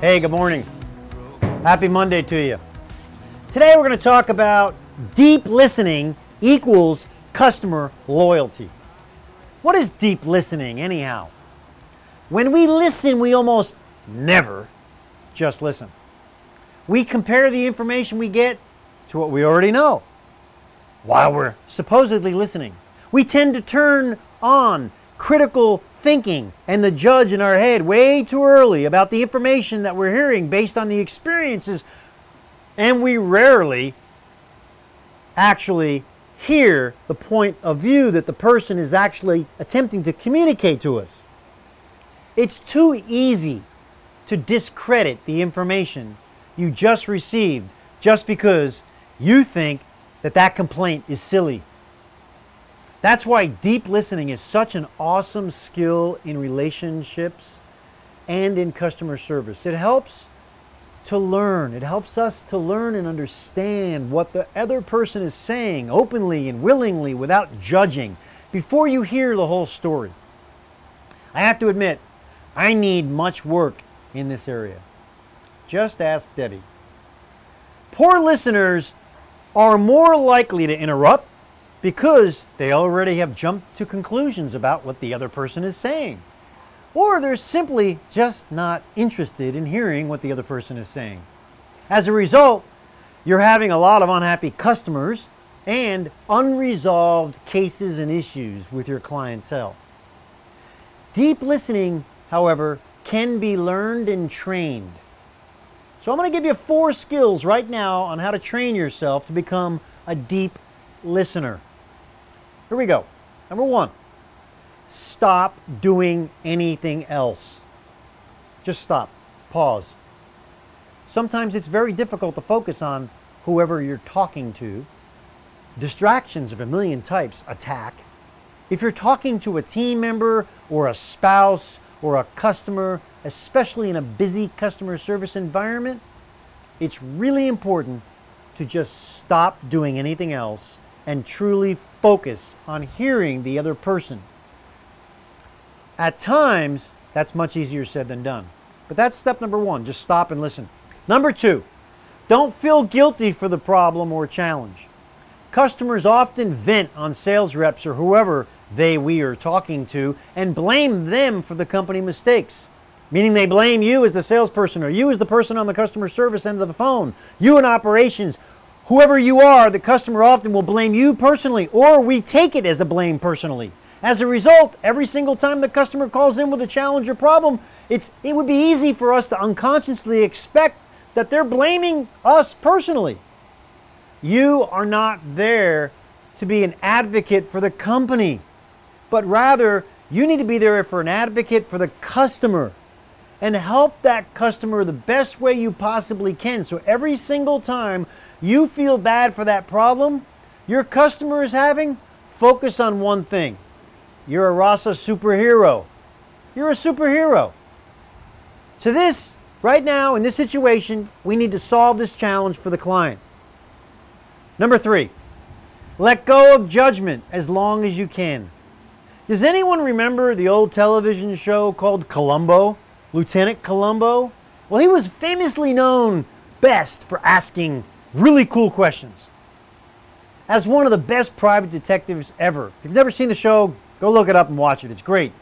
Hey, good morning. Happy Monday to you. Today we're going to talk about deep listening equals customer loyalty. What is deep listening, anyhow? When we listen, we almost never just listen. We compare the information we get to what we already know while we're supposedly listening. We tend to turn on critical thinking and the judge in our head way too early about the information that we're hearing based on the experiences, and we rarely actually hear the point of view that the person is actually attempting to communicate to us. It's too easy to discredit the information you just received just because you think that that complaint is silly. That's why deep listening is such an awesome skill in relationships and in customer service. It helps to learn. It helps us to learn and understand what the other person is saying openly and willingly without judging before you hear the whole story. I have to admit, I need much work in this area. Just ask Debbie. Poor listeners are more likely to interrupt because they already have jumped to conclusions about what the other person is saying. Or they're simply just not interested in hearing what the other person is saying. As a result, you're having a lot of unhappy customers and unresolved cases and issues with your clientele. Deep listening, however, can be learned and trained. So I'm going to give you four skills right now on how to train yourself to become a deep listener. Here we go. Number one, stop doing anything else. Just stop. Pause. Sometimes it's very difficult to focus on whoever you're talking to. Distractions of a million types attack. If you're talking to a team member or a spouse or a customer, especially in a busy customer service environment, it's really important to just stop doing anything else and truly focus on hearing the other person. At times, that's much easier said than done. But that's step number one just stop and listen. Number two, don't feel guilty for the problem or challenge. Customers often vent on sales reps or whoever they, we are talking to and blame them for the company mistakes. Meaning they blame you as the salesperson or you as the person on the customer service end of the phone, you in operations, Whoever you are, the customer often will blame you personally, or we take it as a blame personally. As a result, every single time the customer calls in with a challenge or problem, it's, it would be easy for us to unconsciously expect that they're blaming us personally. You are not there to be an advocate for the company, but rather you need to be there for an advocate for the customer and help that customer the best way you possibly can. So every single time you feel bad for that problem your customer is having, focus on one thing. You're a Rasa superhero. You're a superhero. To this, right now, in this situation, we need to solve this challenge for the client. Number three, let go of judgment as long as you can. Does anyone remember the old television show called Columbo? Lieutenant Columbo? Well, he was famously known best for asking really cool questions. As one of the best private detectives ever. If you've never seen the show, go look it up and watch it. It's great.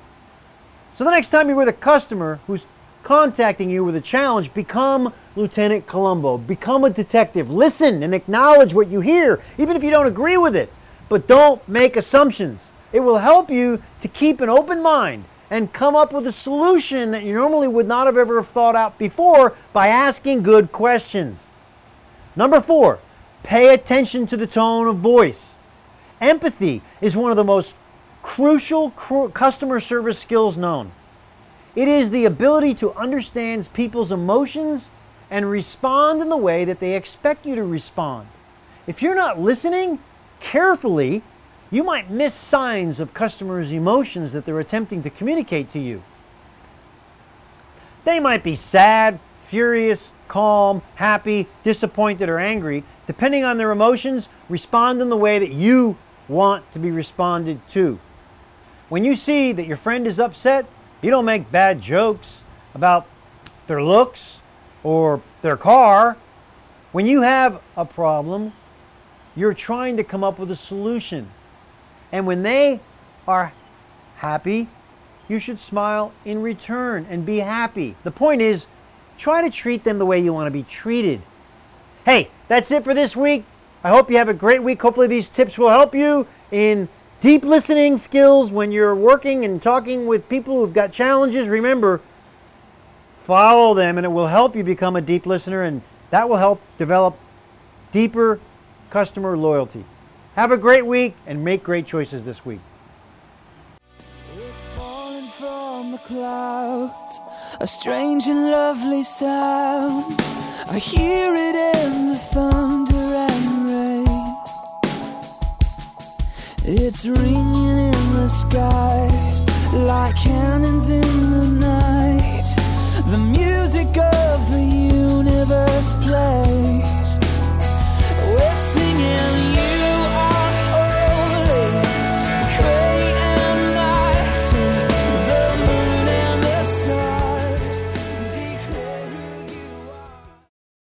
So the next time you're with a customer who's contacting you with a challenge, become Lieutenant Columbo. Become a detective. Listen and acknowledge what you hear, even if you don't agree with it. But don't make assumptions. It will help you to keep an open mind and come up with a solution that you normally would not have ever thought out before by asking good questions. Number four, pay attention to the tone of voice. Empathy is one of the most crucial cr- customer service skills known. It is the ability to understand people's emotions and respond in the way that they expect you to respond. If you're not listening carefully, you might miss signs of customers' emotions that they're attempting to communicate to you. They might be sad, furious, calm, happy, disappointed, or angry. Depending on their emotions, respond in the way that you want to be responded to. When you see that your friend is upset, you don't make bad jokes about their looks or their car. When you have a problem, you're trying to come up with a solution. And when they are happy, you should smile in return and be happy. The point is, try to treat them the way you want to be treated. Hey, that's it for this week. I hope you have a great week. Hopefully, these tips will help you in deep listening skills when you're working and talking with people who've got challenges. Remember, follow them, and it will help you become a deep listener, and that will help develop deeper customer loyalty. Have a great week and make great choices this week. It's falling from the clouds, a strange and lovely sound. I hear it in the thunder and rain. It's ringing in the skies like cannons in the night. The music of the universe plays.